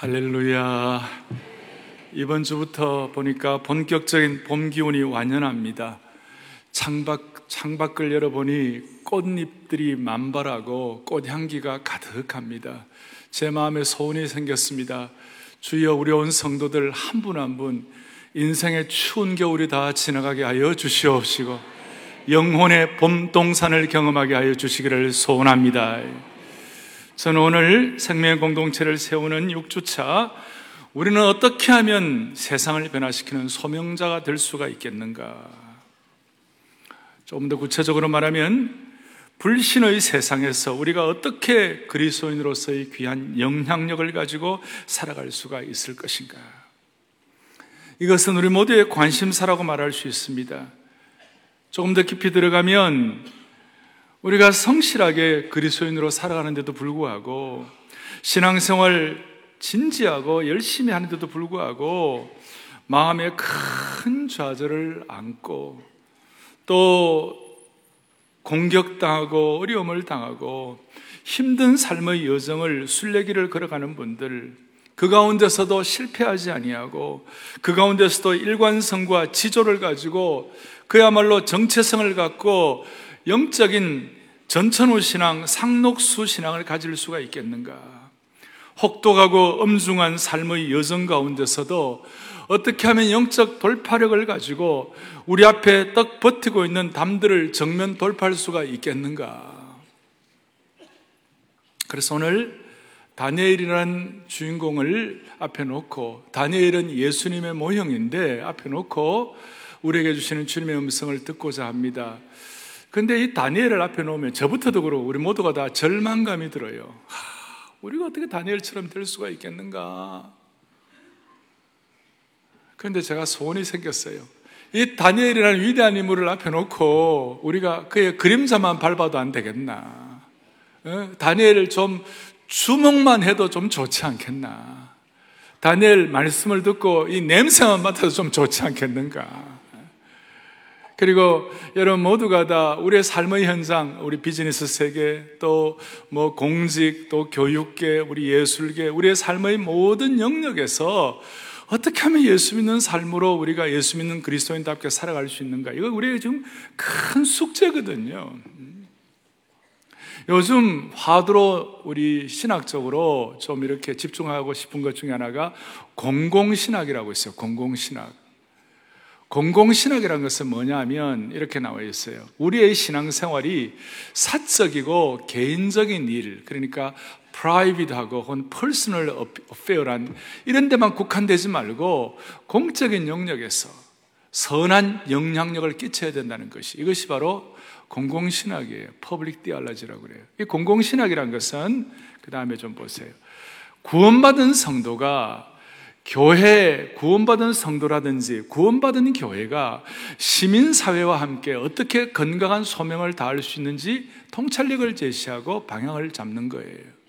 할렐루야. 이번 주부터 보니까 본격적인 봄 기운이 완연합니다. 창밖, 창밖을 열어보니 꽃잎들이 만발하고 꽃향기가 가득합니다. 제 마음에 소원이 생겼습니다. 주여 우리 온 성도들 한 분 한 분 인생의 추운 겨울이 다 지나가게 하여 주시옵시고 영혼의 봄 동산을 경험하게 하여 주시기를 소원합니다. 저는 오늘 생명의 공동체를 세우는 6주차 우리는 어떻게 하면 세상을 변화시키는 소명자가 될 수가 있겠는가? 조금 더 구체적으로 말하면 불신의 세상에서 우리가 어떻게 그리스도인으로서의 귀한 영향력을 가지고 살아갈 수가 있을 것인가? 이것은 우리 모두의 관심사라고 말할 수 있습니다. 조금 더 깊이 들어가면 우리가 성실하게 그리스도인으로 살아가는데도 불구하고 신앙생활 진지하고 열심히 하는데도 불구하고 마음에 큰 좌절을 안고 또 공격당하고 어려움을 당하고 힘든 삶의 여정을 순례길을 걸어가는 분들 그 가운데서도 실패하지 아니하고 그 가운데서도 일관성과 지조를 가지고 그야말로 정체성을 갖고 영적인 전천후 신앙, 상록수 신앙을 가질 수가 있겠는가? 혹독하고 엄중한 삶의 여정 가운데서도 어떻게 하면 영적 돌파력을 가지고 우리 앞에 떡 버티고 있는 담들을 정면 돌파할 수가 있겠는가? 그래서 오늘 다니엘이라는 주인공을 앞에 놓고 다니엘은 예수님의 모형인데 앞에 놓고 우리에게 주시는 주님의 음성을 듣고자 합니다. 근데 이 다니엘을 앞에 놓으면 저부터도 그렇고 우리 모두가 다 절망감이 들어요. 하, 우리가 어떻게 다니엘처럼 될 수가 있겠는가? 그런데 제가 소원이 생겼어요. 이 다니엘이라는 위대한 인물을 앞에 놓고 우리가 그의 그림자만 밟아도 안 되겠나? 어? 다니엘을 좀 주목만 해도 좀 좋지 않겠나? 다니엘 말씀을 듣고 이 냄새만 맡아도 좀 좋지 않겠는가? 그리고 여러분 모두가 다 우리의 삶의 현장, 우리 비즈니스 세계, 또 뭐 공직, 또 교육계, 우리 예술계, 우리의 삶의 모든 영역에서 어떻게 하면 예수 믿는 삶으로 우리가 예수 믿는 그리스도인답게 살아갈 수 있는가? 이거 우리의 지금 큰 숙제거든요. 요즘 화두로 우리 신학적으로 좀 이렇게 집중하고 싶은 것 중에 하나가 공공신학이라고 있어요. 공공신학. 공공신학이라는 것은 뭐냐면 이렇게 나와 있어요. 우리의 신앙생활이 사적이고 개인적인 일, 그러니까 private하고 혹은 personal affair란 이런 데만 국한되지 말고 공적인 영역에서 선한 영향력을 끼쳐야 된다는 것이 이것이 바로 공공신학이에요. public theology라고 그래요. 이 공공신학이라는 것은 그 다음에 좀 보세요. 구원받은 성도가 교회 구원받은 성도라든지 구원받은 교회가 시민사회와 함께 어떻게 건강한 소명을 다할 수 있는지 통찰력을 제시하고 방향을 잡는 거예요.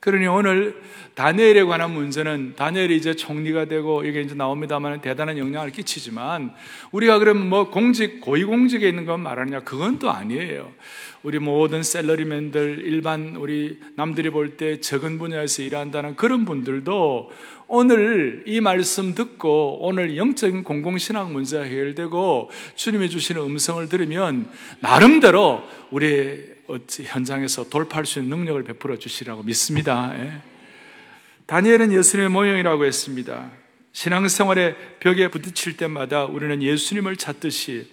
그러니 오늘 다니엘에 관한 문제는 다니엘이 이제 총리가 되고 이게 이제 나옵니다만 대단한 영향을 끼치지만 우리가 그러면 뭐 공직 고위공직에 있는 건 말하느냐 그건 또 아니에요. 우리 모든 셀러리맨들 일반 우리 남들이 볼 때 적은 분야에서 일한다는 그런 분들도 오늘 이 말씀 듣고 오늘 영적인 공공신학 문제가 해결되고 주님이 주시는 음성을 들으면 나름대로 우리 현장에서 돌파할 수 있는 능력을 베풀어 주시라고 믿습니다. 예. 다니엘은 예수님의 모형이라고 했습니다. 신앙생활의 벽에 부딪힐 때마다 우리는 예수님을 찾듯이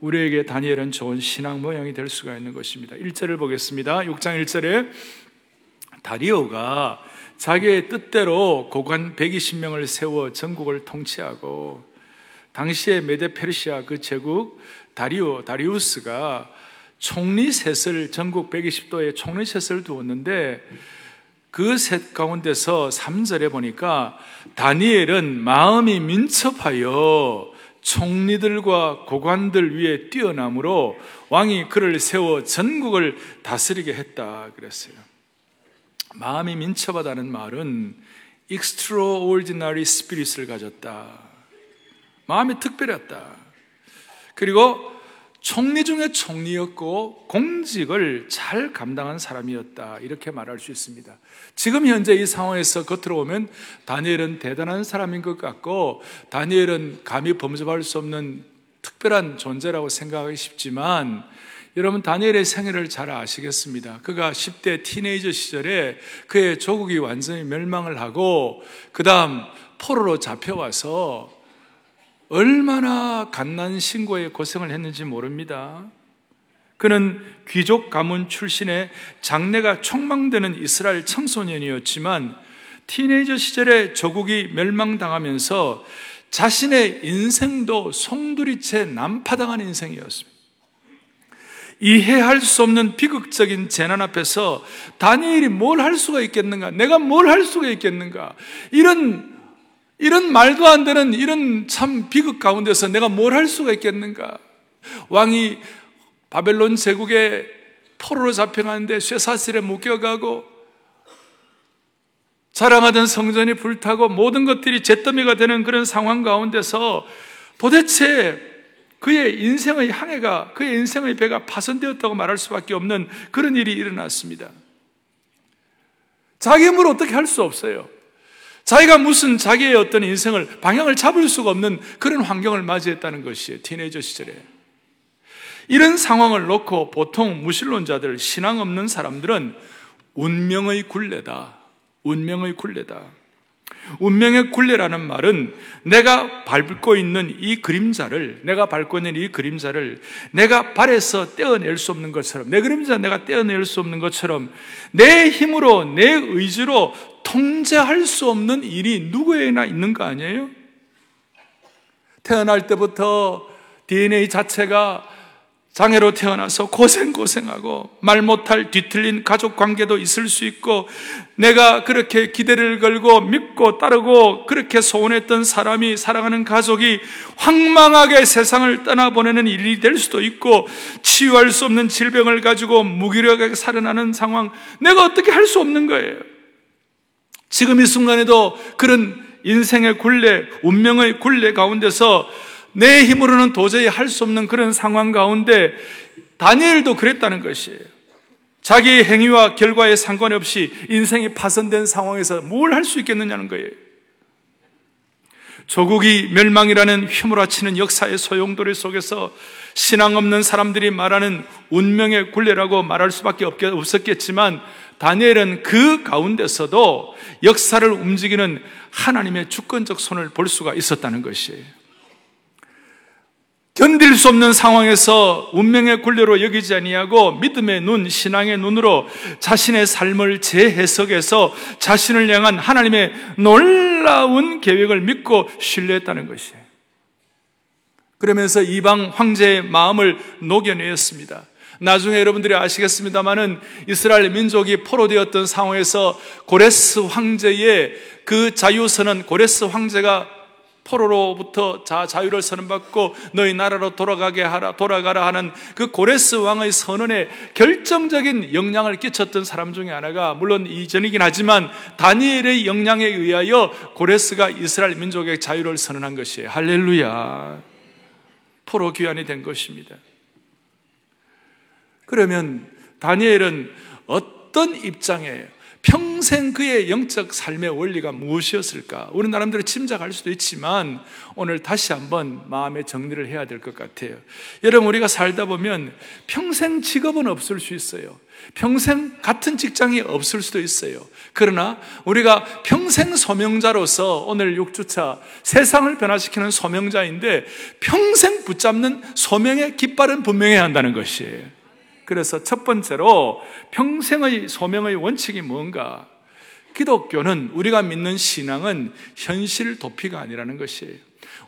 우리에게 다니엘은 좋은 신앙 모양이 될 수가 있는 것입니다. 1절을 보겠습니다. 6장 1절에 다리오가 자기의 뜻대로 고관 120명을 세워 전국을 통치하고 당시에 메데 페르시아 그 제국 다리오 다리우스가 총리 셋을 전국 120도에 총리 셋을 두었는데 그 셋 가운데서 3절에 보니까 다니엘은 마음이 민첩하여 총리들과 고관들 위에 뛰어남으로 왕이 그를 세워 전국을 다스리게 했다 그랬어요. 마음이 민첩하다는 말은 extraordinary spirit을 가졌다. 마음이 특별했다. 그리고 총리 중에 총리였고 공직을 잘 감당한 사람이었다. 이렇게 말할 수 있습니다. 지금 현재 이 상황에서 겉으로 보면 다니엘은 대단한 사람인 것 같고 다니엘은 감히 범접할 수 없는 특별한 존재라고 생각하기 쉽지만 여러분 다니엘의 생애를 잘 아시겠습니다. 그가 10대 티네이저 시절에 그의 조국이 완전히 멸망을 하고 그다음 포로로 잡혀와서 얼마나 갓난 신고에 고생을 했는지 모릅니다. 그는 귀족 가문 출신의 장래가 촉망되는 이스라엘 청소년이었지만 티네이저 시절에 조국이 멸망당하면서 자신의 인생도 송두리째 난파당한 인생이었습니다. 이해할 수 없는 비극적인 재난 앞에서 다니엘이 뭘 할 수가 있겠는가? 내가 뭘 할 수가 있겠는가? 이런 이런 말도 안 되는 이런 참 비극 가운데서 내가 뭘 할 수가 있겠는가? 왕이 바벨론 제국에 포로로 잡혀가는데 쇠사슬에 묶여가고 자랑하던 성전이 불타고 모든 것들이 잿더미가 되는 그런 상황 가운데서 도대체 그의 인생의 항해가, 그의 인생의 배가 파손되었다고 말할 수밖에 없는 그런 일이 일어났습니다. 자기 힘으로 어떻게 할 수 없어요. 자기가 무슨 자기의 어떤 인생을 방향을 잡을 수가 없는 그런 환경을 맞이했다는 것이에요. 티네이저 시절에. 이런 상황을 놓고 보통 무신론자들, 신앙 없는 사람들은 운명의 굴레다. 운명의 굴레다. 운명의 굴레라는 말은 내가 밟고 있는 이 그림자를, 내가 밟고 있는 이 그림자를 내가 발에서 떼어낼 수 없는 것처럼, 내 그림자 내가 떼어낼 수 없는 것처럼 내 힘으로, 내 의지로 통제할 수 없는 일이 누구에나 있는 거 아니에요? 태어날 때부터 DNA 자체가 장애로 태어나서 고생고생하고 말 못할 뒤틀린 가족 관계도 있을 수 있고 내가 그렇게 기대를 걸고 믿고 따르고 그렇게 소원했던 사람이 사랑하는 가족이 황망하게 세상을 떠나보내는 일이 될 수도 있고 치유할 수 없는 질병을 가지고 무기력하게 살아나는 상황 내가 어떻게 할 수 없는 거예요. 지금 이 순간에도 그런 인생의 굴레, 운명의 굴레 가운데서 내 힘으로는 도저히 할 수 없는 그런 상황 가운데 다니엘도 그랬다는 것이에요. 자기의 행위와 결과에 상관없이 인생이 파손된 상황에서 뭘 할 수 있겠느냐는 거예요. 조국이 멸망이라는 휘몰아치는 역사의 소용돌이 속에서 신앙 없는 사람들이 말하는 운명의 굴레라고 말할 수밖에 없었겠지만 다니엘은 그 가운데서도 역사를 움직이는 하나님의 주권적 손을 볼 수가 있었다는 것이에요. 견딜 수 없는 상황에서 운명의 굴레로 여기지 아니하고 믿음의 눈, 신앙의 눈으로 자신의 삶을 재해석해서 자신을 향한 하나님의 놀라운 계획을 믿고 신뢰했다는 것이에요. 그러면서 이방 황제의 마음을 녹여내었습니다. 나중에 여러분들이 아시겠습니다만은 이스라엘 민족이 포로되었던 상황에서 고레스 황제의 그 자유선언, 고레스 황제가 포로로부터 자, 자유를 선언받고 너희 나라로 돌아가게 하라, 돌아가라 하는 그 고레스 왕의 선언에 결정적인 영향을 끼쳤던 사람 중에 하나가 물론 이전이긴 하지만 다니엘의 영향에 의하여 고레스가 이스라엘 민족의 자유를 선언한 것이에요. 할렐루야. 포로 귀환이 된 것입니다. 그러면 다니엘은 어떤 입장에 평생 그의 영적 삶의 원리가 무엇이었을까? 우리 나름대로 짐작할 수도 있지만 오늘 다시 한번 마음의 정리를 해야 될 것 같아요. 여러분, 우리가 살다 보면 평생 직업은 없을 수 있어요. 평생 같은 직장이 없을 수도 있어요. 그러나 우리가 평생 소명자로서 오늘 6주차 세상을 변화시키는 소명자인데 평생 붙잡는 소명의 깃발은 분명해야 한다는 것이에요. 그래서 첫 번째로 평생의 소명의 원칙이 뭔가? 기독교는 우리가 믿는 신앙은 현실 도피가 아니라는 것이에요.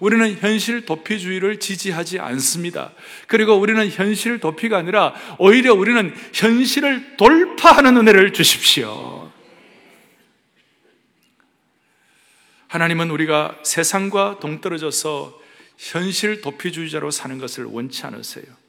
우리는 현실 도피주의를 지지하지 않습니다. 그리고 우리는 현실 도피가 아니라 오히려 우리는 현실을 돌파하는 은혜를 주십시오. 하나님은 우리가 세상과 동떨어져서 현실 도피주의자로 사는 것을 원치 않으세요.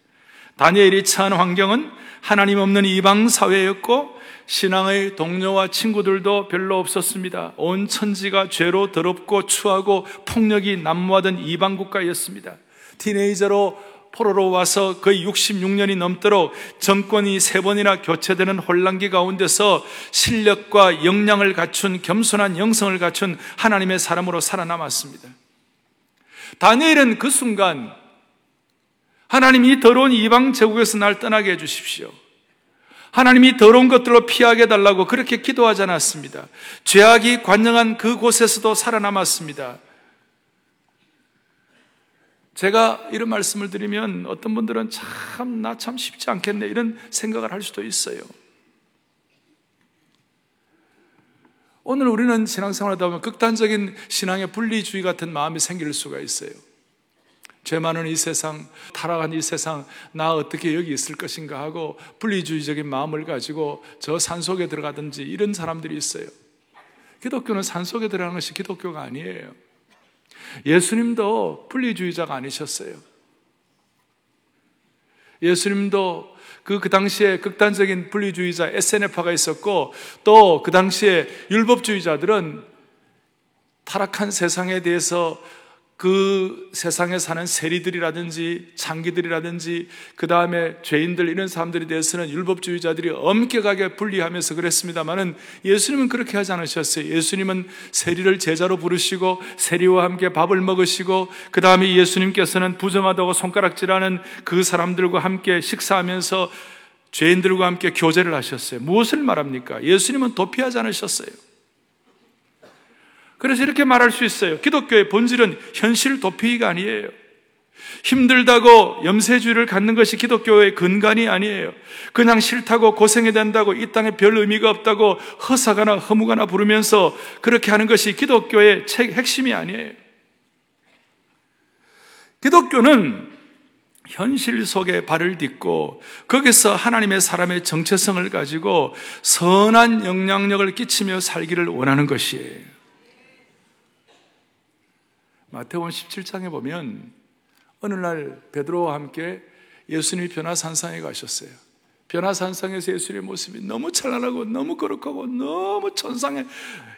다니엘이 처한 환경은 하나님 없는 이방 사회였고 신앙의 동료와 친구들도 별로 없었습니다. 온 천지가 죄로 더럽고 추하고 폭력이 난무하던 이방 국가였습니다. 티네이저로 포로로 와서 거의 66년이 넘도록 정권이 세 번이나 교체되는 혼란기 가운데서 실력과 역량을 갖춘 겸손한 영성을 갖춘 하나님의 사람으로 살아남았습니다. 다니엘은 그 순간 하나님 이 더러운 이방 제국에서 날 떠나게 해 주십시오. 하나님이 더러운 것들로 피하게 해달라고 그렇게 기도하지 않았습니다. 죄악이 관영한 그곳에서도 살아남았습니다. 제가 이런 말씀을 드리면 어떤 분들은 참, 나 참 쉽지 않겠네. 이런 생각을 할 수도 있어요. 오늘 우리는 신앙생활 하다 보면 극단적인 신앙의 분리주의 같은 마음이 생길 수가 있어요. 죄 많은 이 세상, 타락한 이 세상, 나 어떻게 여기 있을 것인가 하고 분리주의적인 마음을 가지고 저 산속에 들어가든지 이런 사람들이 있어요. 기독교는 산속에 들어가는 것이 기독교가 아니에요. 예수님도 분리주의자가 아니셨어요. 예수님도 그, 그 당시에 극단적인 분리주의자 SNF가 있었고 또 그 당시에 율법주의자들은 타락한 세상에 대해서 그 세상에 사는 세리들이라든지 장기들이라든지 그 다음에 죄인들 이런 사람들에 대해서는 율법주의자들이 엄격하게 분리하면서 그랬습니다만은 예수님은 그렇게 하지 않으셨어요. 예수님은 세리를 제자로 부르시고 세리와 함께 밥을 먹으시고 그 다음에 예수님께서는 부정하다고 손가락질하는 그 사람들과 함께 식사하면서 죄인들과 함께 교제를 하셨어요. 무엇을 말합니까? 예수님은 도피하지 않으셨어요. 그래서 이렇게 말할 수 있어요. 기독교의 본질은 현실 도피가 아니에요. 힘들다고 염세주의를 갖는 것이 기독교의 근간이 아니에요. 그냥 싫다고 고생해야 된다고 이 땅에 별 의미가 없다고 허사가나 허무가나 부르면서 그렇게 하는 것이 기독교의 책 핵심이 아니에요. 기독교는 현실 속에 발을 딛고 거기서 하나님의 사람의 정체성을 가지고 선한 영향력을 끼치며 살기를 원하는 것이에요. 마태복음 17장에 보면 어느 날 베드로와 함께 예수님이 변화산상에 가셨어요. 변화산상에서 예수님의 모습이 너무 찬란하고 너무 거룩하고 너무 천상의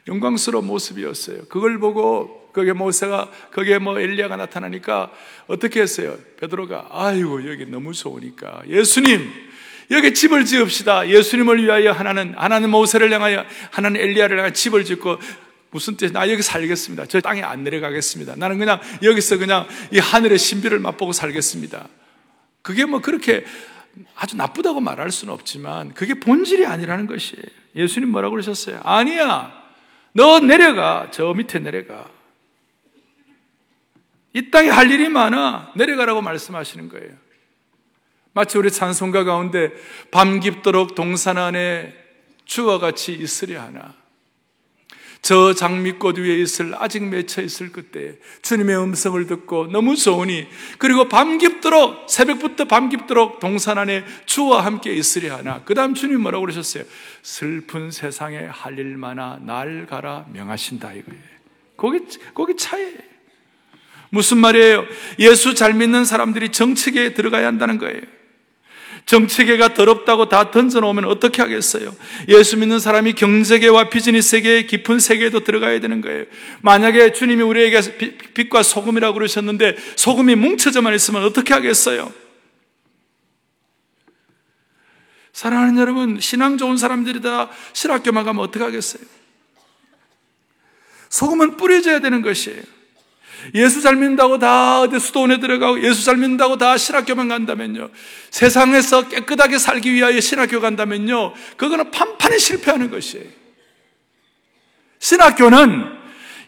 영광스러운 모습이었어요. 그걸 보고 거기에 모세가 거기에 뭐 엘리야가 나타나니까 어떻게 했어요? 베드로가 아이고 여기 너무 좋으니까 예수님 여기 집을 지읍시다. 예수님을 위하여 하나는 하나는 모세를 향하여 하나는 엘리야를 향하여 집을 짓고 무슨 뜻? 나 여기 살겠습니다. 저 땅에 안 내려가겠습니다. 나는 그냥 여기서 그냥 이 하늘의 신비를 맛보고 살겠습니다. 그게 뭐 그렇게 아주 나쁘다고 말할 수는 없지만 그게 본질이 아니라는 것이에요. 예수님 뭐라고 그러셨어요? 아니야. 너 내려가. 저 밑에 내려가. 이 땅에 할 일이 많아. 내려가라고 말씀하시는 거예요. 마치 우리 찬송가 가운데 밤 깊도록 동산 안에 주와 같이 있으려 하나. 저 장미꽃 위에 있을 아직 맺혀 있을 그때 주님의 음성을 듣고 너무 좋으니 그리고 밤 깊도록 새벽부터 밤 깊도록 동산 안에 주와 함께 있으려 하나 그 다음 주님 뭐라고 그러셨어요? 슬픈 세상에 할 일 많아 날 가라 명하신다 이거예요 거기, 거기 차이에요 무슨 말이에요? 예수 잘 믿는 사람들이 정책에 들어가야 한다는 거예요 정치계가 더럽다고 다 던져놓으면 어떻게 하겠어요? 예수 믿는 사람이 경제계와 비즈니스계의 깊은 세계에도 들어가야 되는 거예요. 만약에 주님이 우리에게 빛과 소금이라고 그러셨는데 소금이 뭉쳐져만 있으면 어떻게 하겠어요? 사랑하는 여러분, 신앙 좋은 사람들이 다 신학교만 가면 어떻게 하겠어요? 소금은 뿌려져야 되는 것이에요. 예수 잘 믿는다고 다 어디 수도원에 들어가고 예수 잘 믿는다고 다 신학교만 간다면요. 세상에서 깨끗하게 살기 위하여 신학교 간다면요. 그거는 판판히 실패하는 것이에요. 신학교는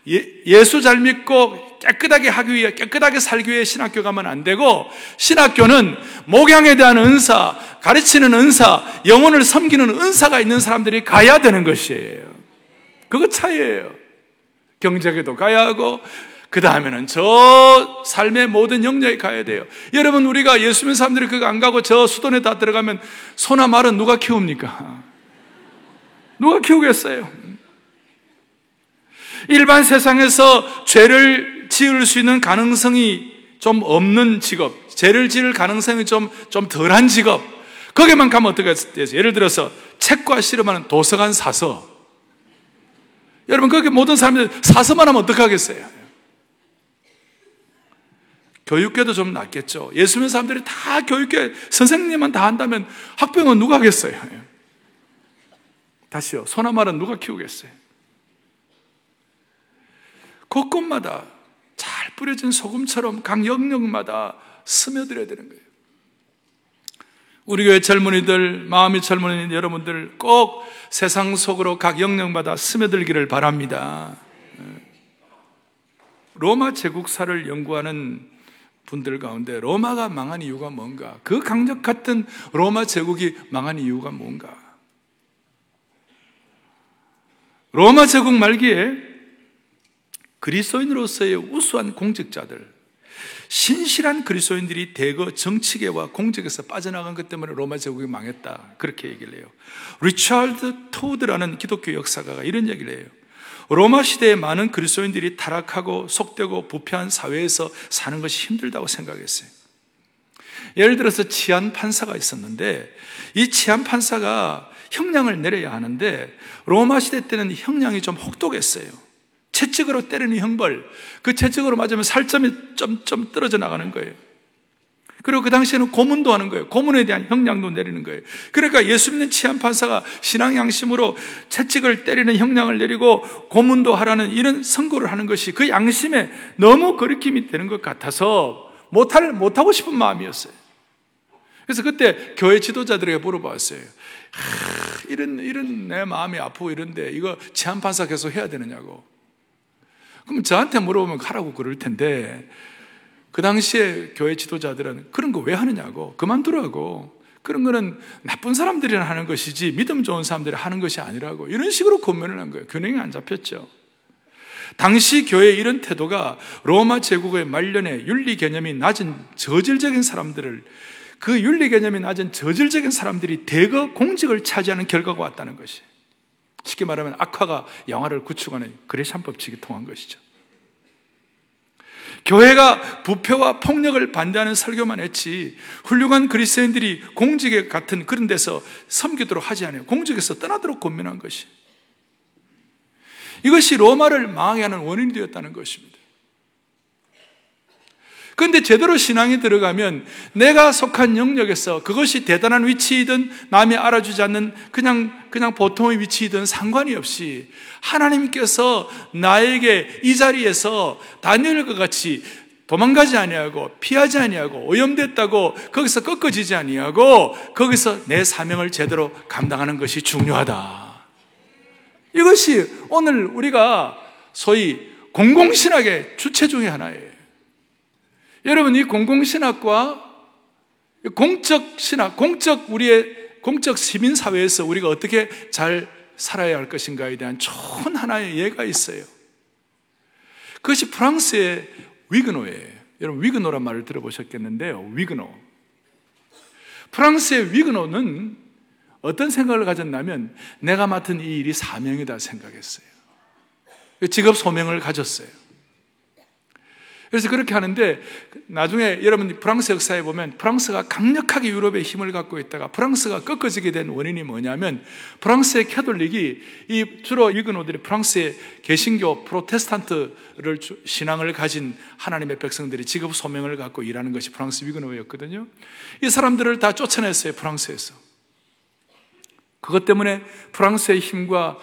예, 수잘 믿고 깨끗하게 하기 위해 깨끗하게 살기 위해 신학교 가면 안 되고 신학교는 목양에 대한 은사, 가르치는 은사, 영혼을 섬기는 은사가 있는 사람들이 가야 되는 것이에요. 그거 차이예요. 경제계도 가야 하고 그 다음에는 저 삶의 모든 영역에 가야 돼요. 여러분, 우리가 예수 믿는 사람들이 그거 안 가고 저 수돈에 다 들어가면 소나 말은 누가 키웁니까? 누가 키우겠어요? 일반 세상에서 죄를 지을 수 있는 가능성이 좀 없는 직업, 죄를 지을 가능성이 좀, 좀 덜한 직업, 거기만 가면 어떻게 되죠? 예를 들어서 책과 씨름하는 도서관 사서. 여러분, 거기 모든 사람들 사서만 하면 어떡하겠어요? 교육계도 좀 낫겠죠. 예수 믿는 사람들이 다 교육계 선생님만 다 한다면 학병은 누가 하겠어요? 다시요. 소나 말은 누가 키우겠어요? 곳곳마다 잘 뿌려진 소금처럼 각 영역마다 스며들어야 되는 거예요. 우리 교회 젊은이들, 마음이 젊은 여러분들 꼭 세상 속으로 각 영역마다 스며들기를 바랍니다. 로마 제국사를 연구하는 분들 가운데 로마가 망한 이유가 뭔가? 그 강력 같은 로마 제국이 망한 이유가 뭔가? 로마 제국 말기에 그리스도인으로서의 우수한 공직자들, 신실한 그리스도인들이 대거 정치계와 공직에서 빠져나간 것 때문에 로마 제국이 망했다. 그렇게 얘기를 해요. 리차드 토드라는 기독교 역사가가 이런 얘기를 해요. 로마 시대에 많은 그리스도인들이 타락하고 속되고 부패한 사회에서 사는 것이 힘들다고 생각했어요. 예를 들어서 치안 판사가 있었는데 이 치안 판사가 형량을 내려야 하는데 로마 시대 때는 형량이 좀 혹독했어요. 채찍으로 때리는 형벌, 그 채찍으로 맞으면 살점이 점점 떨어져 나가는 거예요. 그리고 그 당시에는 고문도 하는 거예요. 고문에 대한 형량도 내리는 거예요. 그러니까 예수 믿는 치안 판사가 신앙 양심으로 채찍을 때리는 형량을 내리고 고문도 하라는 이런 선고를 하는 것이 그 양심에 너무 거리낌이 되는 것 같아서 못할, 못하고 싶은 마음이었어요. 그래서 그때 교회 지도자들에게 물어봤어요. 하, 이런, 이런 내 마음이 아프고 이런데 이거 치안 판사 계속 해야 되느냐고. 그럼 저한테 물어보면 하라고 그럴 텐데 그 당시에 교회 지도자들은 그런 거 왜 하느냐고 그만두라고 그런 거는 나쁜 사람들이 하는 것이지 믿음 좋은 사람들이 하는 것이 아니라고 이런 식으로 권면을 한 거예요. 균형이 안 잡혔죠. 당시 교회의 이런 태도가 로마 제국의 말년에 윤리 개념이 낮은 저질적인 사람들을 그 윤리 개념이 낮은 저질적인 사람들이 대거 공직을 차지하는 결과가 왔다는 것이 쉽게 말하면 악화가 영화를 구축하는 그레샴 법칙이 통한 것이죠. 교회가 부패와 폭력을 반대하는 설교만 했지 훌륭한 그리스도인들이 공직에 같은 그런 데서 섬기도록 하지 않아요. 공직에서 떠나도록 권면한 것이. 이것이 로마를 망하게 하는 원인이 되었다는 것입니다. 그런데 제대로 신앙이 들어가면 내가 속한 영역에서 그것이 대단한 위치이든 남이 알아주지 않는 그냥, 그냥 보통의 위치이든 상관이 없이 하나님께서 나에게 이 자리에서 다니엘과 같이 도망가지 아니하고 피하지 아니하고 오염됐다고 거기서 꺾어지지 아니하고 거기서 내 사명을 제대로 감당하는 것이 중요하다. 이것이 오늘 우리가 소위 공공신학의 주체 중의 하나예요. 여러분, 이 공공신학과 공적 신학, 공적 우리의 공적 시민 사회에서 우리가 어떻게 잘 살아야 할 것인가에 대한 좋은 하나의 예가 있어요. 그것이 프랑스의 위그노예요. 여러분, 위그노란 말을 들어보셨겠는데요. 위그노. 프랑스의 위그노는 어떤 생각을 가졌냐면 내가 맡은 이 일이 사명이다 생각했어요. 직업 소명을 가졌어요. 그래서 그렇게 하는데 나중에 여러분 프랑스 역사에 보면 프랑스가 강력하게 유럽의 힘을 갖고 있다가 프랑스가 꺾어지게 된 원인이 뭐냐면 프랑스의 캐톨릭이 이 주로 이그노들이 프랑스의 개신교 프로테스탄트를 신앙을 가진 하나님의 백성들이 직업 소명을 갖고 일하는 것이 프랑스 위그노였거든요. 이 사람들을 다 쫓아냈어요 프랑스에서. 그것 때문에 프랑스의 힘과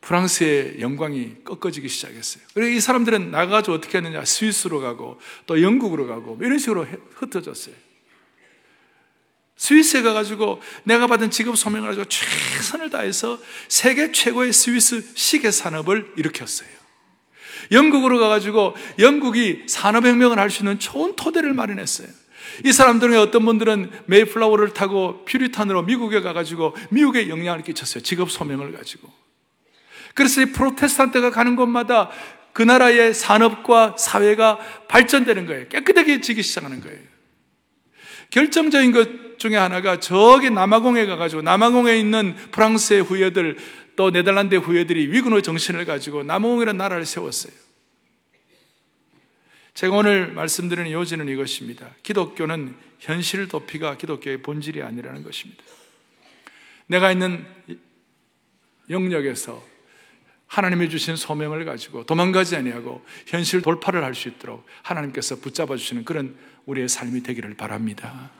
프랑스의 영광이 꺾어지기 시작했어요. 그래서 이 사람들은 나가서 어떻게 했느냐? 스위스로 가고 또 영국으로 가고 이런 식으로 흩어졌어요. 스위스에 가가지고 내가 받은 직업 소명을 가지고 최선을 다해서 세계 최고의 스위스 시계 산업을 일으켰어요. 영국으로 가가지고 영국이 산업혁명을 할 수 있는 좋은 토대를 마련했어요. 이 사람들 중 어떤 분들은 메이플라워를 타고 퓨리탄으로 미국에 가가지고 미국에 영향을 끼쳤어요. 직업 소명을 가지고. 그래서 이 프로테스탄트가 가는 곳마다 그 나라의 산업과 사회가 발전되는 거예요. 깨끗하게 지기 시작하는 거예요. 결정적인 것 중에 하나가 저기 남아공에 가가지고 남아공에 있는 프랑스의 후예들 또 네덜란드의 후예들이 위근호 정신을 가지고 남아공이라는 나라를 세웠어요. 제가 오늘 말씀드리는 요지는 이것입니다. 기독교는 현실 도피가 기독교의 본질이 아니라는 것입니다. 내가 있는 영역에서 하나님이 주신 소명을 가지고 도망가지 아니하고 현실 돌파를 할 수 있도록 하나님께서 붙잡아 주시는 그런 우리의 삶이 되기를 바랍니다.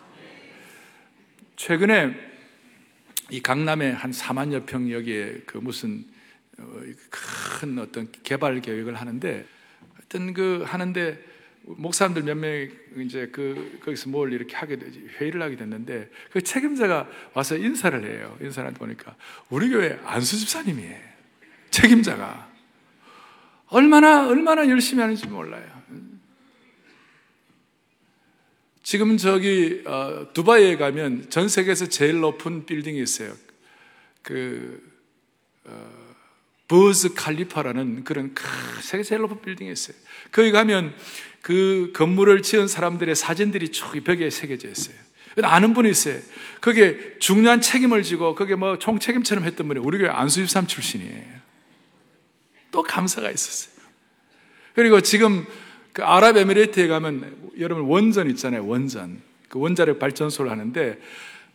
최근에 이 강남에 한 4만여 평 여기에 그 무슨 어, 큰 어떤 개발 계획을 하는데 어떤 그 하는데 목사님들 몇 명이 이제 그 거기서 뭘 이렇게 하게 되지 회의를 하게 됐는데 그 책임자가 와서 인사를 해요. 인사를 보니까 우리 교회 안수 집사님이에요. 책임자가 얼마나 얼마나 열심히 하는지 몰라요. 지금 저기 어, 두바이에 가면 전 세계에서 제일 높은 빌딩이 있어요. 그 어, 버즈 칼리파라는 그런 세계 제일 높은 빌딩이 있어요. 거기 가면 그 건물을 지은 사람들의 사진들이 쭉 벽에 새겨져 있어요. 아는 분이 있어요. 그게 중요한 책임을 지고 그게 뭐 총책임처럼 했던 분이 우리 교회 안수집삼 출신이에요. 또 감사가 있었어요. 그리고 지금 그 아랍에미레이트에 가면 여러분 원전 있잖아요. 원전. 그 원자력 발전소를 하는데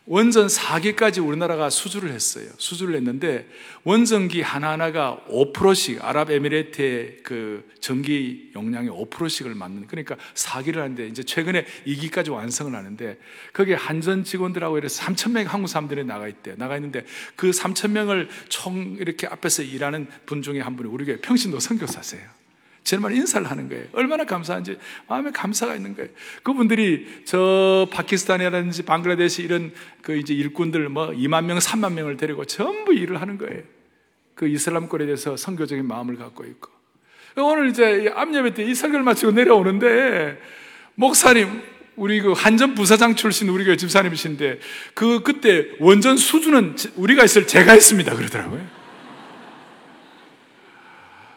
원전 4기까지 우리나라가 수주를 했어요. 수주를 했는데 원전기 하나하나가 5%씩 아랍에미레이트의 그 전기 용량의 5%씩을 맞는 그러니까 4기를 하는데 이제 최근에 2기까지 완성을 하는데 거기에 한전 직원들하고 이래서 3천 명 한국 사람들이 나가 있대. 나가 있는데 그 3천 명을 총 이렇게 앞에서 일하는 분 중에 한 분이 우리 교회 평신도 선교사세요. 정말 인사를 하는 거예요. 얼마나 감사한지 마음에 감사가 있는 거예요. 그분들이 저 파키스탄이라든지 방글라데시 이런 그 이제 일꾼들 뭐 2만 명, 3만 명을 데리고 전부 일을 하는 거예요. 그 이슬람권에 대해서 선교적인 마음을 갖고 있고. 오늘 이제 암예배 때 이 설교를 마치고 내려오는데 목사님 우리 그 한전 부사장 출신 우리 교회 집사님이신데 그 그때 원전 수준은 우리가 있을 제가 했습니다 그러더라고요.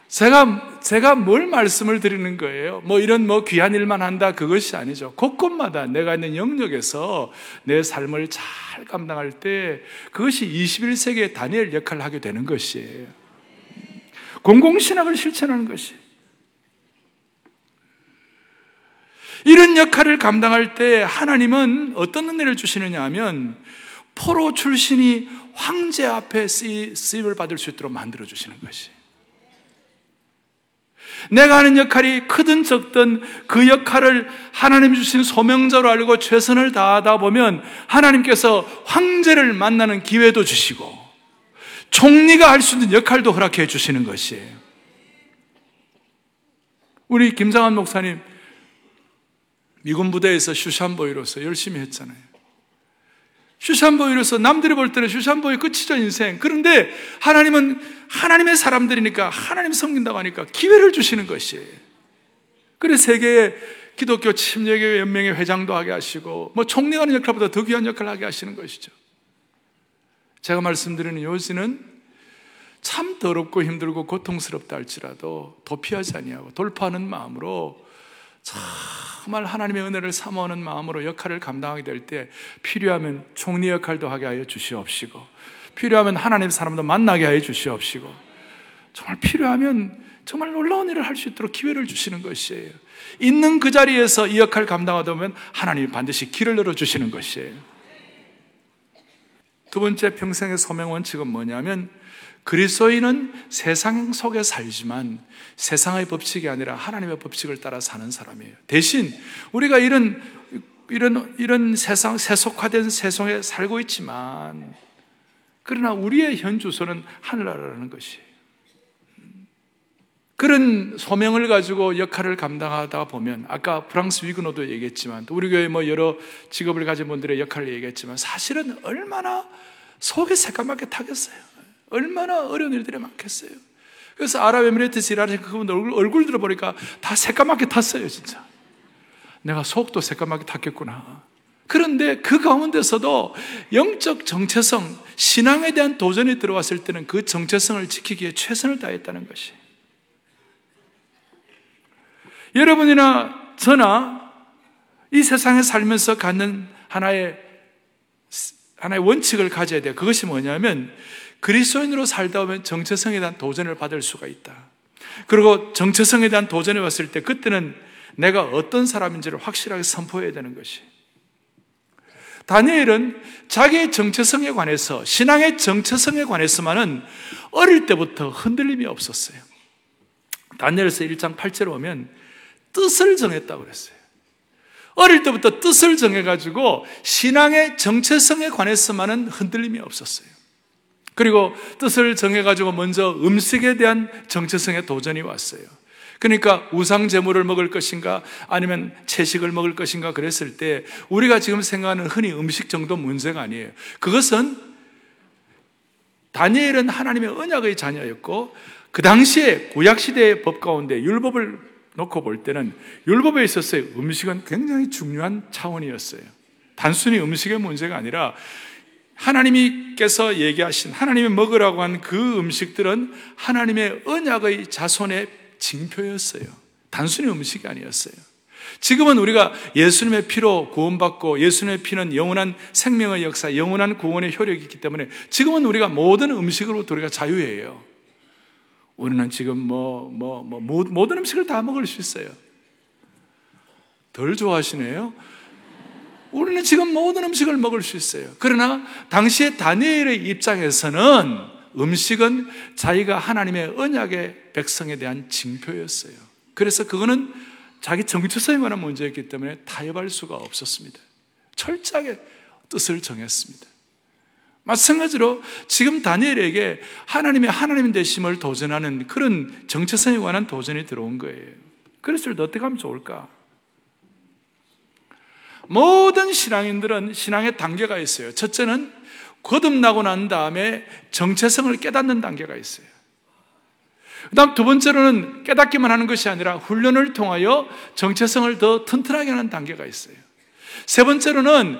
제가, 제가 뭘 말씀을 드리는 거예요? 뭐 이런 뭐 귀한 일만 한다 그것이 아니죠. 곳곳마다 내가 있는 영역에서 내 삶을 잘 감당할 때 그것이 21세기의 다니엘 역할을 하게 되는 것이에요. 공공신학을 실천하는 것이. 이런 역할을 감당할 때 하나님은 어떤 은혜를 주시느냐 하면 포로 출신이 황제 앞에 쓰임을 받을 수 있도록 만들어 주시는 것이. 내가 하는 역할이 크든 적든 그 역할을 하나님 주신 소명자로 알고 최선을 다하다 보면 하나님께서 황제를 만나는 기회도 주시고 총리가 할 수 있는 역할도 허락해 주시는 것이에요. 우리 김상환 목사님 미군 부대에서 슈샨보이로서 열심히 했잖아요. 슈샨보이로서 남들이 볼 때는 슈샨보이 끝이죠 인생. 그런데 하나님은 하나님의 사람들이니까 하나님 섬긴다고 하니까 기회를 주시는 것이에요. 그래 세계의 기독교 침례교 연맹의 회장도 하게 하시고 뭐 총리하는 역할보다 더 귀한 역할을 하게 하시는 것이죠. 제가 말씀드리는 요지는 참 더럽고 힘들고 고통스럽다 할지라도 도피하지 아니하고 돌파하는 마음으로 정말 하나님의 은혜를 사모하는 마음으로 역할을 감당하게 될 때 필요하면 총리 역할도 하게 하여 주시옵시고 필요하면 하나님 사람도 만나게 하여 주시옵시고 정말 필요하면 정말 놀라운 일을 할 수 있도록 기회를 주시는 것이에요. 있는 그 자리에서 이 역할을 감당하다 보면 하나님이 반드시 길을 열어 주시는 것이에요. 두 번째 평생의 소명 원칙은 뭐냐면 그리스도인은 세상 속에 살지만 세상의 법칙이 아니라 하나님의 법칙을 따라 사는 사람이에요. 대신 우리가 이런 이런 이런 세상 세속화된 세상에 살고 있지만 그러나 우리의 현 주소는 하늘나라라는 것이. 그런 소명을 가지고 역할을 감당하다 보면 아까 프랑스 위그노도 얘기했지만 우리 교회 뭐 여러 직업을 가진 분들의 역할을 얘기했지만 사실은 얼마나 속이 새까맣게 타겠어요. 얼마나 어려운 일들이 많겠어요. 그래서 아랍에미레이트에서 일하는 그분들 얼굴, 얼굴 들어보니까 다 새까맣게 탔어요, 진짜. 내가 속도 새까맣게 탔겠구나. 그런데 그 가운데서도 영적 정체성, 신앙에 대한 도전이 들어왔을 때는 그 정체성을 지키기에 최선을 다했다는 것이. 여러분이나 저나 이 세상에 살면서 갖는 하나의, 하나의 원칙을 가져야 돼요. 그것이 뭐냐면 그리스도인으로 살다 보면 정체성에 대한 도전을 받을 수가 있다. 그리고 정체성에 대한 도전이 왔을 때 그때는 내가 어떤 사람인지를 확실하게 선포해야 되는 것이. 다니엘은 자기의 정체성에 관해서, 신앙의 정체성에 관해서만은 어릴 때부터 흔들림이 없었어요. 다니엘서 1장 8절에 보면 뜻을 정했다고 그랬어요. 어릴 때부터 뜻을 정해가지고 신앙의 정체성에 관해서만은 흔들림이 없었어요. 그리고 뜻을 정해가지고 먼저 음식에 대한 정체성에 도전이 왔어요. 그러니까 우상 제물을 먹을 것인가 아니면 채식을 먹을 것인가 그랬을 때 우리가 지금 생각하는 흔히 음식 정도 문제가 아니에요. 그것은 다니엘은 하나님의 언약의 자녀였고 그 당시에 구약 시대의 법 가운데 율법을 놓고 볼 때는 율법에 있어서의 음식은 굉장히 중요한 차원이었어요. 단순히 음식의 문제가 아니라 하나님께서 얘기하신 하나님이 먹으라고 한 그 음식들은 하나님의 언약의 자손의 징표였어요. 단순히 음식이 아니었어요. 지금은 우리가 예수님의 피로 구원받고 예수님의 피는 영원한 생명의 역사, 영원한 구원의 효력이 있기 때문에 지금은 우리가 모든 음식으로부터 우리가 자유예요. 우리는 지금 뭐, 뭐, 뭐, 모든 음식을 다 먹을 수 있어요. 덜 좋아하시네요. 우리는 지금 모든 음식을 먹을 수 있어요. 그러나 당시에 다니엘의 입장에서는 음식은 자기가 하나님의 언약의 백성에 대한 징표였어요. 그래서 그거는 자기 정체성에 관한 문제였기 때문에 타협할 수가 없었습니다. 철저하게 뜻을 정했습니다. 마찬가지로 지금 다니엘에게 하나님의 하나님 되심을 도전하는 그런 정체성에 관한 도전이 들어온 거예요. 그랬을 때 어떻게 하면 좋을까? 모든 신앙인들은 신앙의 단계가 있어요. 첫째는 거듭나고 난 다음에 정체성을 깨닫는 단계가 있어요. 그 다음 두 번째로는 깨닫기만 하는 것이 아니라 훈련을 통하여 정체성을 더 튼튼하게 하는 단계가 있어요. 세 번째로는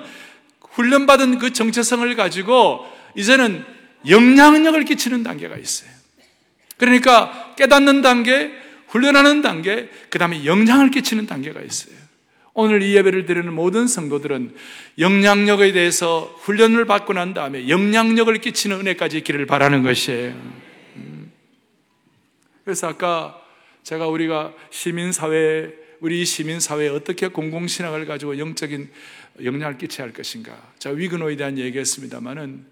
훈련받은 그 정체성을 가지고 이제는 영향력을 끼치는 단계가 있어요. 그러니까 깨닫는 단계, 훈련하는 단계, 그 다음에 영향을 끼치는 단계가 있어요. 오늘 이 예배를 드리는 모든 성도들은 영향력에 대해서 훈련을 받고 난 다음에 영향력을 끼치는 은혜까지 있기를 바라는 것이에요. 음. 그래서 아까 제가 우리가 시민사회, 우리 시민사회에 어떻게 공공신앙을 가지고 영적인 영향을 끼쳐야 할 것인가. 자, 위그노에 대한 얘기했습니다만은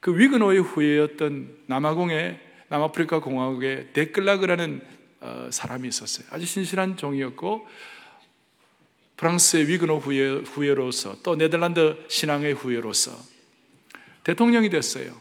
그 위그노의 후예였던 남아공의 남아프리카 공화국의 데클라그라는 어, 사람이 있었어요. 아주 신실한 종이었고 프랑스의 위그노 후예, 후예 로서 또 네덜란드 신앙의 후예로서 대통령이 됐어요.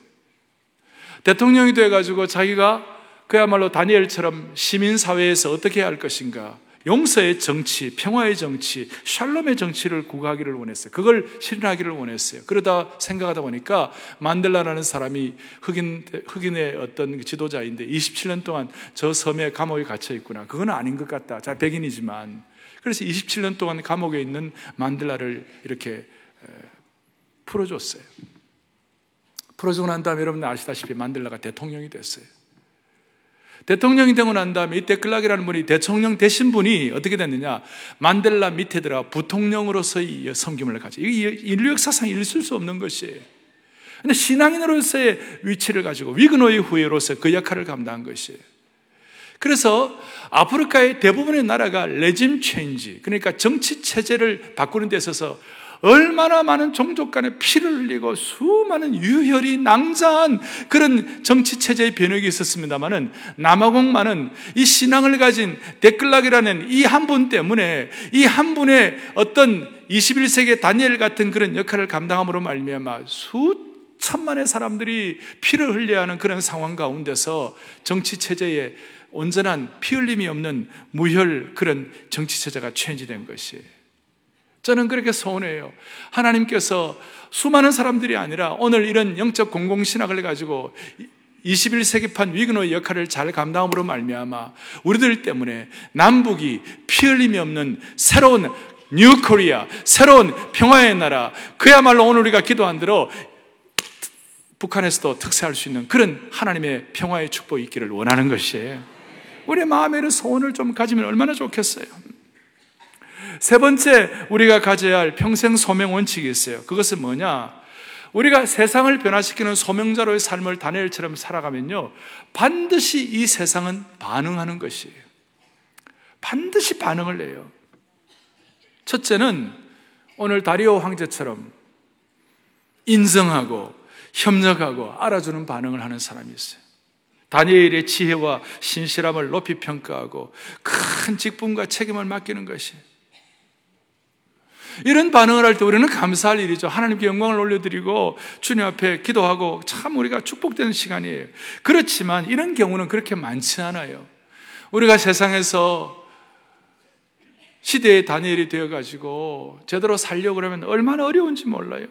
대통령이 돼가지고 자기가 그야말로 다니엘처럼 시민사회에서 어떻게 해야 할 것인가 용서의 정치, 평화의 정치, 샬롬의 정치를 구가하기를 원했어요. 그걸 실현하기를 원했어요. 그러다 생각하다 보니까 만델라라는 사람이 흑인, 흑인의 어떤 그 지도자인데 27년 동안 저 섬에 감옥에 갇혀 있구나. 그건 아닌 것 같다. 자, 백인이지만. 그래서 27년 동안 감옥에 있는 만델라를 이렇게 풀어줬어요. 풀어주고 난 다음에 여러분 아시다시피 만델라가 대통령이 됐어요. 대통령이 되고 난 다음에 이 데클락이라는 분이 대통령 되신 분이 어떻게 됐느냐? 만델라 밑에 들어 부통령으로서의 섬김을 가지. 이게 인류 역사상 있을 수 없는 것이에요. 근데 신앙인으로서의 위치를 가지고 위그노의 후예로서 그 역할을 감당한 것이에요. 그래서 아프리카의 대부분의 나라가 regime change, 그러니까 정치 체제를 바꾸는 데 있어서 얼마나 많은 종족 간의 피를 흘리고 수많은 유혈이 낭자한 그런 정치 체제의 변혁이 있었습니다만은 남아공만은 이 신앙을 가진 데클락이라는 이 한 분 때문에 이 한 분의 어떤 21세기 다니엘 같은 그런 역할을 감당함으로 말미암아 수 천만의 사람들이 피를 흘려야 하는 그런 상황 가운데서 정치 체제에 온전한 피 흘림이 없는 무혈 그런 정치 체제가 체인지된 것이에요. 저는 그렇게 소원해요. 하나님께서 수많은 사람들이 아니라 오늘 이런 영적 공공신학을 가지고 21세기판 위그노의 역할을 잘 감당함으로 말미암아 우리들 때문에 남북이 피 흘림이 없는 새로운 New Korea, 새로운 평화의 나라, 그야말로 오늘 우리가 기도한 대로 북한에서도 특새할 수 있는 그런 하나님의 평화의 축복이 있기를 원하는 것이에요. 우리의 마음에 이런 소원을 좀 가지면 얼마나 좋겠어요. 세 번째 우리가 가져야 할 평생 소명 원칙이 있어요. 그것은 뭐냐? 우리가 세상을 변화시키는 소명자로의 삶을 다니엘처럼 살아가면요. 반드시 이 세상은 반응하는 것이에요. 반드시 반응을 해요. 첫째는 오늘 다리오 황제처럼 인정하고 협력하고 알아주는 반응을 하는 사람이 있어요. 다니엘의 지혜와 신실함을 높이 평가하고 큰 직분과 책임을 맡기는 것이 이런 반응을 할 때 우리는 감사할 일이죠. 하나님께 영광을 올려드리고 주님 앞에 기도하고 참 우리가 축복되는 시간이에요. 그렇지만 이런 경우는 그렇게 많지 않아요. 우리가 세상에서 시대의 다니엘이 되어가지고 제대로 살려고 그러면 얼마나 어려운지 몰라요.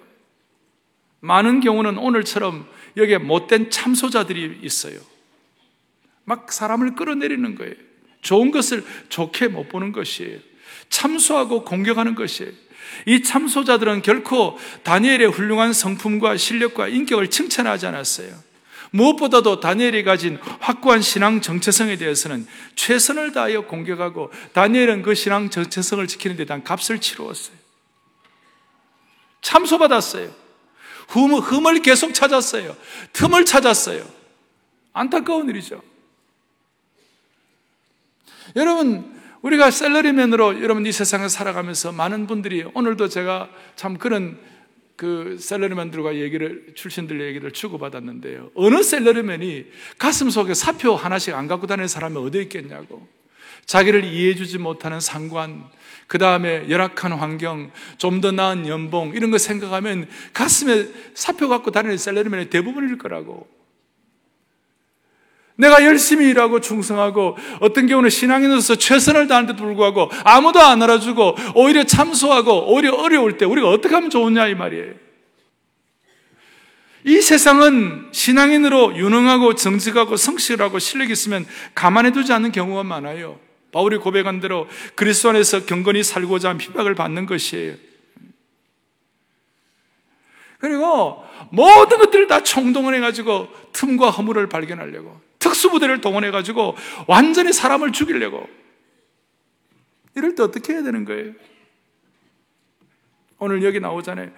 많은 경우는 오늘처럼 여기에 못된 참소자들이 있어요. 막 사람을 끌어내리는 거예요. 좋은 것을 좋게 못 보는 것이에요. 참소하고 공격하는 것이에요. 이 참소자들은 결코 다니엘의 훌륭한 성품과 실력과 인격을 칭찬하지 않았어요. 무엇보다도 다니엘이 가진 확고한 신앙 정체성에 대해서는 최선을 다하여 공격하고 다니엘은 그 신앙 정체성을 지키는 데 대한 값을 치루었어요. 참소받았어요. 흠, 흠을 계속 찾았어요. 틈을 찾았어요. 안타까운 일이죠. 여러분, 우리가 셀러리맨으로 여러분 이 세상을 살아가면서 많은 분들이 오늘도 제가 참 그런 그 셀러리맨들과 얘기를 출신들 얘기를 주고받았는데요. 어느 셀러리맨이 가슴 속에 사표 하나씩 안 갖고 다니는 사람이 어디 있겠냐고. 자기를 이해해주지 못하는 상관, 그 다음에 열악한 환경, 좀 더 나은 연봉 이런 거 생각하면 가슴에 사표 갖고 다니는 셀러리맨의 대부분일 거라고. 내가 열심히 일하고 충성하고 어떤 경우는 신앙인으로서 최선을 다하는데도 불구하고 아무도 안 알아주고 오히려 참소하고 오히려 어려울 때 우리가 어떻게 하면 좋으냐 이 말이에요. 이 세상은 신앙인으로 유능하고 정직하고 성실하고 실력이 있으면 가만히 두지 않는 경우가 많아요. 바울이 고백한 대로 그리스도 안에서 경건히 살고자 핍박을 받는 것이에요. 그리고 모든 것들을 다 총동원해가지고 틈과 허물을 발견하려고 특수부대를 동원해가지고 완전히 사람을 죽이려고 이럴 때 어떻게 해야 되는 거예요? 오늘 여기 나오잖아요.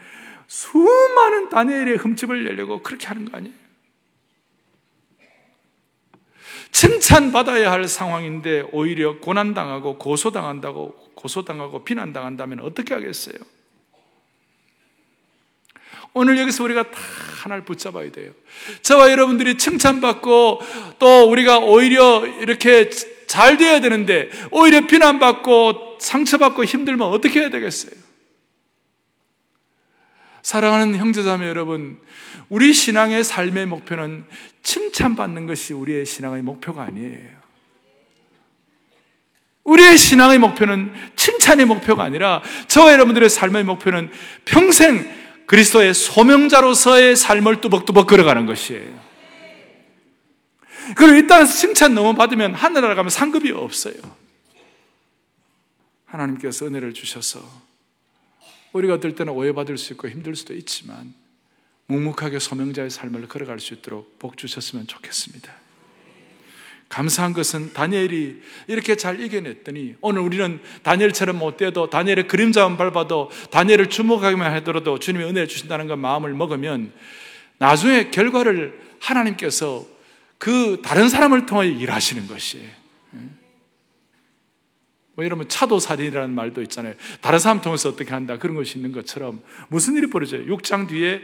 수많은 다니엘의 흠집을 내려고 그렇게 하는 거 아니에요? 칭찬받아야 할 상황인데 오히려 고난당하고 고소당한다고 고소당하고 비난당한다면 어떻게 하겠어요? 오늘 여기서 우리가 다 하나를 붙잡아야 돼요. 저와 여러분들이 칭찬받고 또 우리가 오히려 이렇게 잘 돼야 되는데 오히려 비난받고 상처받고 힘들면 어떻게 해야 되겠어요? 사랑하는 형제자매 여러분, 우리 신앙의 삶의 목표는 칭찬받는 것이 우리의 신앙의 목표가 아니에요. 우리의 신앙의 목표는 칭찬의 목표가 아니라 저와 여러분들의 삶의 목표는 평생 그리스도의 소명자로서의 삶을 뚜벅뚜벅 걸어가는 것이에요. 그리고 일단 칭찬 너무 받으면 하늘나라 가면 상급이 없어요. 하나님께서 은혜를 주셔서 우리가 어떨 때는 오해받을 수 있고 힘들 수도 있지만 묵묵하게 소명자의 삶을 걸어갈 수 있도록 복 주셨으면 좋겠습니다. 감사한 것은 다니엘이 이렇게 잘 이겨냈더니 오늘 우리는 다니엘처럼 못돼도 다니엘의 그림자만 밟아도 다니엘을 주목하기만 하더라도 주님의 은혜를 주신다는 것 마음을 먹으면 나중에 결과를 하나님께서 그 다른 사람을 통해 일하시는 것이에요. 뭐 여러분 차도살인이라는 말도 있잖아요. 다른 사람 통해서 어떻게 한다 그런 것이 있는 것처럼 무슨 일이 벌어져요? 6장 뒤에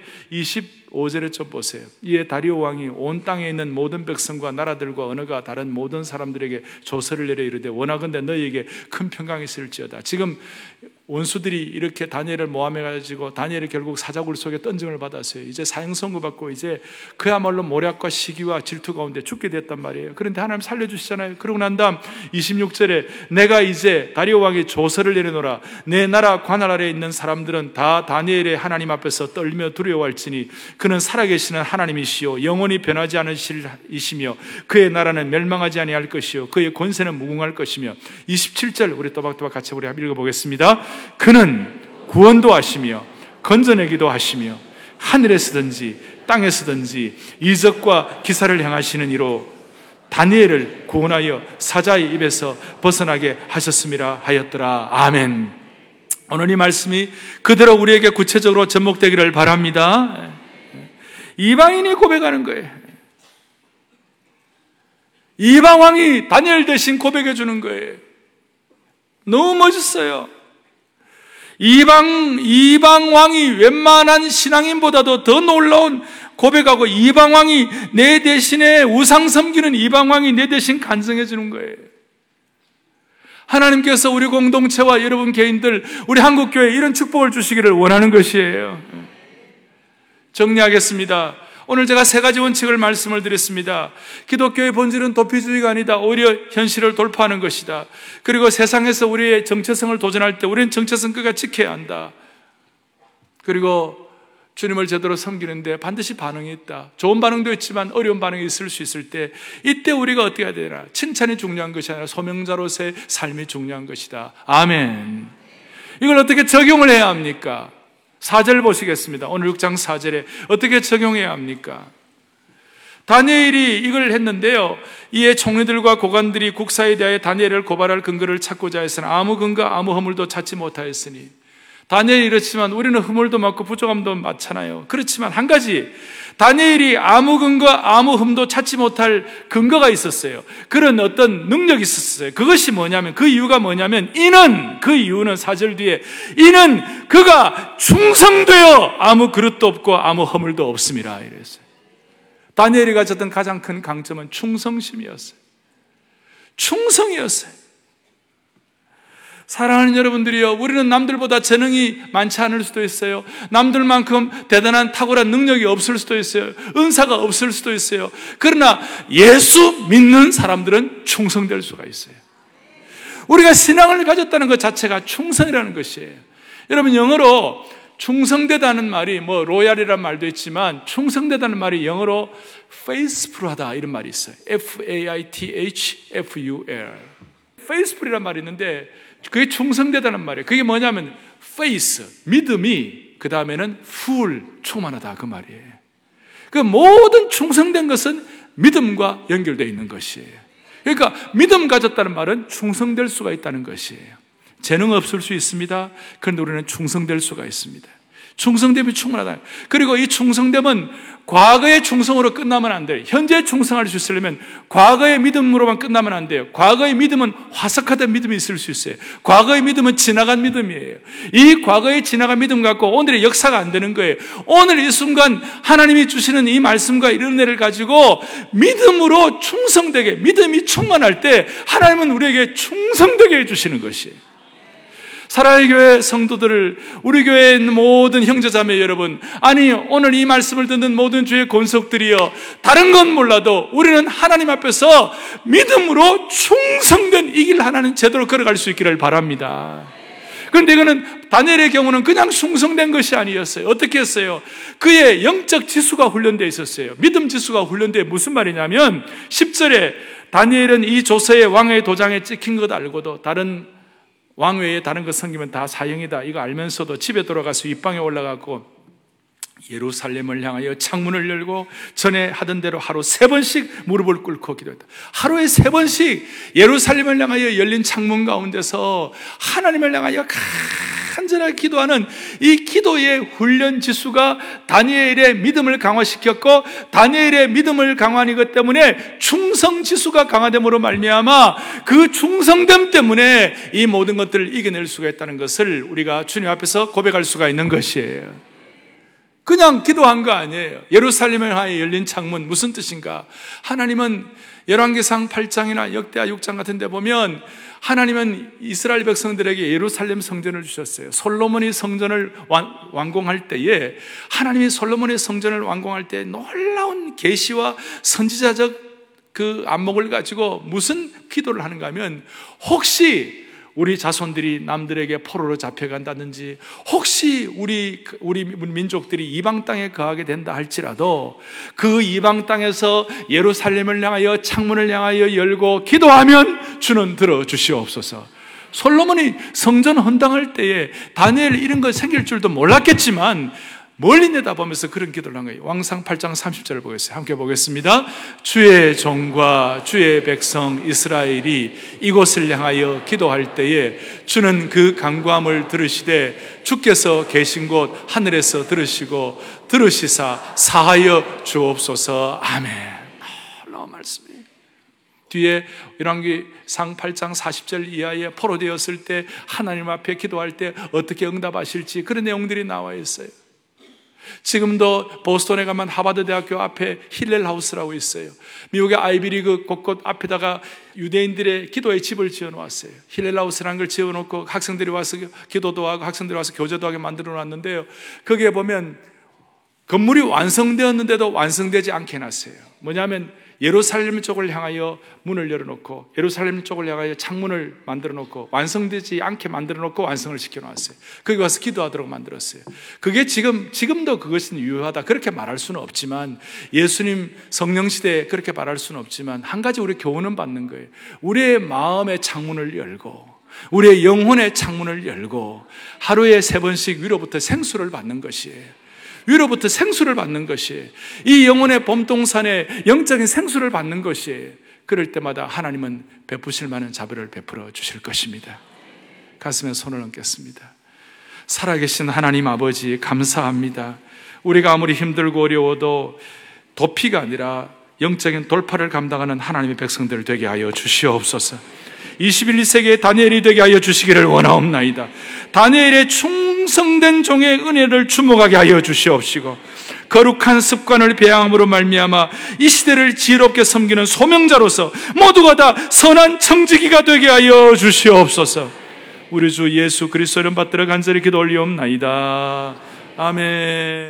25절에 좀 보세요. 이에 다리오 왕이 온 땅에 있는 모든 백성과 나라들과 언어가 다른 모든 사람들에게 조서를 내려 이르되 원하건대 너희에게 큰 평강이 있을지어다. 지금 원수들이 이렇게 다니엘을 모함해 가지고 다니엘이 결국 사자굴 속에 던짐을 받았어요. 이제 사형 선고 받고 이제 그야말로 모략과 시기와 질투 가운데 죽게 됐단 말이에요. 그런데 하나님 살려 주시잖아요. 그러고 난 다음 26절에 내가 이제 다리오 왕이 조서를 내려놓으라 내 나라 관할 아래에 있는 사람들은 다 다니엘의 하나님 앞에서 떨며 두려워할지니 그는 살아계시는 하나님이시요 영원히 변하지 않은 실이시며 그의 나라는 멸망하지 아니할 것이요 그의 권세는 무궁할 것이며 27절 우리 또박또박 같이 우리 읽어 보겠습니다. 그는 구원도 하시며 건져내기도 하시며 하늘에서든지 땅에서든지 이적과 기사를 행하시는 이로 다니엘을 구원하여 사자의 입에서 벗어나게 하셨습니다 하였더라. 아멘. 오늘 이 말씀이 그대로 우리에게 구체적으로 접목되기를 바랍니다. 이방인이 고백하는 거예요. 이방 왕이 다니엘 대신 고백해 주는 거예요. 너무 멋있어요. 이방, 이방 왕이 웬만한 신앙인보다도 더 놀라운 고백하고 이방 왕이 내 대신에 우상 섬기는 이방 왕이 내 대신 간성해 주는 거예요. 하나님께서 우리 공동체와 여러분 개인들, 우리 한국 교회 이런 축복을 주시기를 원하는 것이에요. 정리하겠습니다. 오늘 제가 세 가지 원칙을 말씀을 드렸습니다. 기독교의 본질은 도피주의가 아니다. 오히려 현실을 돌파하는 것이다. 그리고 세상에서 우리의 정체성을 도전할 때 우리는 정체성 끝까 지켜야 한다. 그리고 주님을 제대로 섬기는데 반드시 반응이 있다. 좋은 반응도 있지만 어려운 반응이 있을 수 있을 때 이때 우리가 어떻게 해야 되나? 칭찬이 중요한 것이 아니라 소명자로서의 삶이 중요한 것이다. 아멘. 이걸 어떻게 적용을 해야 합니까? 4절 보시겠습니다. 오늘 6장 4절에 어떻게 적용해야 합니까? 다니엘이 이걸 했는데요. 이에 총리들과 고관들이 국사에 대하여 다니엘을 고발할 근거를 찾고자 했으나 아무 근거, 아무 허물도 찾지 못하였으니 다니엘이 이렇지만 우리는 허물도 많고 부족함도 많잖아요. 그렇지만 한 가지 다니엘이 아무 근거, 아무 흠도 찾지 못할 근거가 있었어요. 그런 어떤 능력이 있었어요. 그것이 뭐냐면, 그 이유가 뭐냐면, 이는, 그 이유는 사절 뒤에, 이는 그가 충성되어 아무 그릇도 없고 아무 허물도 없습니다. 이랬어요. 다니엘이 가졌던 가장 큰 강점은 충성심이었어요. 충성이었어요. 사랑하는 여러분들이요, 우리는 남들보다 재능이 많지 않을 수도 있어요. 남들만큼 대단한 탁월한 능력이 없을 수도 있어요. 은사가 없을 수도 있어요. 그러나 예수 믿는 사람들은 충성될 수가 있어요. 우리가 신앙을 가졌다는 것 자체가 충성이라는 것이에요. 여러분, 영어로 충성되다는 말이 뭐 로얄이라는 말도 있지만 충성되다는 말이 영어로 faithful하다 이런 말이 있어요. F-A-I-T-H-F-U-L. faithful이라는 말이 있는데 그게 충성되다는 말이에요. 그게 뭐냐면 faith, 믿음이 그 다음에는 full, 충만하다 그 말이에요. 그 모든 충성된 것은 믿음과 연결되어 있는 것이에요. 그러니까 믿음 가졌다는 말은 충성될 수가 있다는 것이에요. 재능 없을 수 있습니다. 그런데 우리는 충성될 수가 있습니다. 충성됨이 충분하다. 그리고 이 충성됨은 과거의 충성으로 끝나면 안 돼요. 현재 충성할 수 있으려면 과거의 믿음으로만 끝나면 안 돼요. 과거의 믿음은 화석하던 믿음이 있을 수 있어요. 과거의 믿음은 지나간 믿음이에요. 이 과거의 지나간 믿음 갖고 오늘의 역사가 안 되는 거예요. 오늘 이 순간 하나님이 주시는 이 말씀과 이런 은혜를 가지고 믿음으로 충성되게, 믿음이 충만할 때 하나님은 우리에게 충성되게 해주시는 것이에요. 사랑의 교회 성도들을 우리 교회에 있는 모든 형제자매 여러분 아니 오늘 이 말씀을 듣는 모든 주의 권속들이여 다른 건 몰라도 우리는 하나님 앞에서 믿음으로 충성된 이 길 하나는 제대로 걸어갈 수 있기를 바랍니다. 그런데 이거는 다니엘의 경우는 그냥 충성된 것이 아니었어요. 어떻게 했어요? 그의 영적 지수가 훈련되어 있었어요. 믿음 지수가 훈련되어 무슨 말이냐면 10절에 다니엘은 이 조서의 왕의 도장에 찍힌 것 알고도 다른 왕 외에 다른 거 섬기면 다 사형이다. 이거 알면서도 집에 돌아가서 윗방에 올라가고 예루살렘을 향하여 창문을 열고 전에 하던 대로 하루 세 번씩 무릎을 꿇고 기도했다. 하루에 세 번씩 예루살렘을 향하여 열린 창문 가운데서 하나님을 향하여 간절하게 기도하는 이 기도의 훈련 지수가 다니엘의 믿음을 강화시켰고 다니엘의 믿음을 강화한 이것 때문에 충성 지수가 강화됨으로 말미암아 그 충성됨 때문에 이 모든 것들을 이겨낼 수가 있다는 것을 우리가 주님 앞에서 고백할 수가 있는 것이에요. 그냥 기도한 거 아니에요. 예루살렘을 향해 열린 창문 무슨 뜻인가? 하나님은 열왕기상 8장이나 역대하 6장 같은 데 보면 하나님은 이스라엘 백성들에게 예루살렘 성전을 주셨어요. 솔로몬이 성전을 완, 공할 때에 하나님이 솔로몬의 성전을 완공할 때 놀라운 계시와 선지자적 그 안목을 가지고 무슨 기도를 하는가 하면 혹시 우리 자손들이 남들에게 포로로 잡혀간다든지 혹시 우리 우리 민족들이 이방 땅에 거하게 된다 할지라도 그 이방 땅에서 예루살렘을 향하여 창문을 향하여 열고 기도하면 주는 들어 주시옵소서. 솔로몬이 성전 헌당할 때에 다니엘 이런 거 생길 줄도 몰랐겠지만 멀리 내다보면서 그런 기도를 한 거예요. 왕상 8장 30절을 보겠어요. 함께 보겠습니다. 주의 종과 주의 백성 이스라엘이 이곳을 향하여 기도할 때에 주는 그 강구함을 들으시되 주께서 계신 곳 하늘에서 들으시고 들으시사 사하여 주옵소서. 아멘. 놀라운 말씀이에요. 뒤에 열왕기상 8장 40절 이하에 포로되었을 때 하나님 앞에 기도할 때 어떻게 응답하실지 그런 내용들이 나와 있어요. 지금도 보스턴에 가면 하버드 대학교 앞에 힐렐 하우스라고 있어요. 미국의 아이비리그 곳곳 앞에다가 유대인들의 기도의 집을 지어 놓았어요. 힐렐 하우스라는 걸 지어 놓고 학생들이 와서 기도도 하고 학생들이 와서 교제도 하게 만들어 놨는데요. 거기에 보면 건물이 완성되었는데도 완성되지 않게 해놨어요. 뭐냐면 예루살렘 쪽을 향하여 문을 열어놓고 예루살렘 쪽을 향하여 창문을 만들어놓고 완성되지 않게 만들어놓고 완성을 시켜놨어요. 거기 와서 기도하도록 만들었어요. 그게 지금 지금도 그것은 유효하다 그렇게 말할 수는 없지만 예수님 성령 시대에 그렇게 말할 수는 없지만 한 가지 우리 교훈은 받는 거예요. 우리의 마음의 창문을 열고 우리의 영혼의 창문을 열고 하루에 세 번씩 위로부터 생수를 받는 것이에요. 위로부터 생수를 받는 것이 이 영혼의 봄동산에 영적인 생수를 받는 것이 그럴 때마다 하나님은 베푸실 만한 자비를 베풀어 주실 것입니다. 가슴에 손을 얹겠습니다. 살아계신 하나님 아버지 감사합니다. 우리가 아무리 힘들고 어려워도 도피가 아니라 영적인 돌파를 감당하는 하나님의 백성들 되게 하여 주시옵소서. 21세기의 다니엘이 되게 하여 주시기를 원하옵나이다. 다니엘의 충성된 종의 은혜를 주목하게 하여 주시옵시고 거룩한 습관을 배양함으로 말미암아 이 시대를 지혜롭게 섬기는 소명자로서 모두가 다 선한 청지기가 되게 하여 주시옵소서. 우리 주 예수 그리스도를 받들어 간절히 기도 올리옵나이다. 아멘.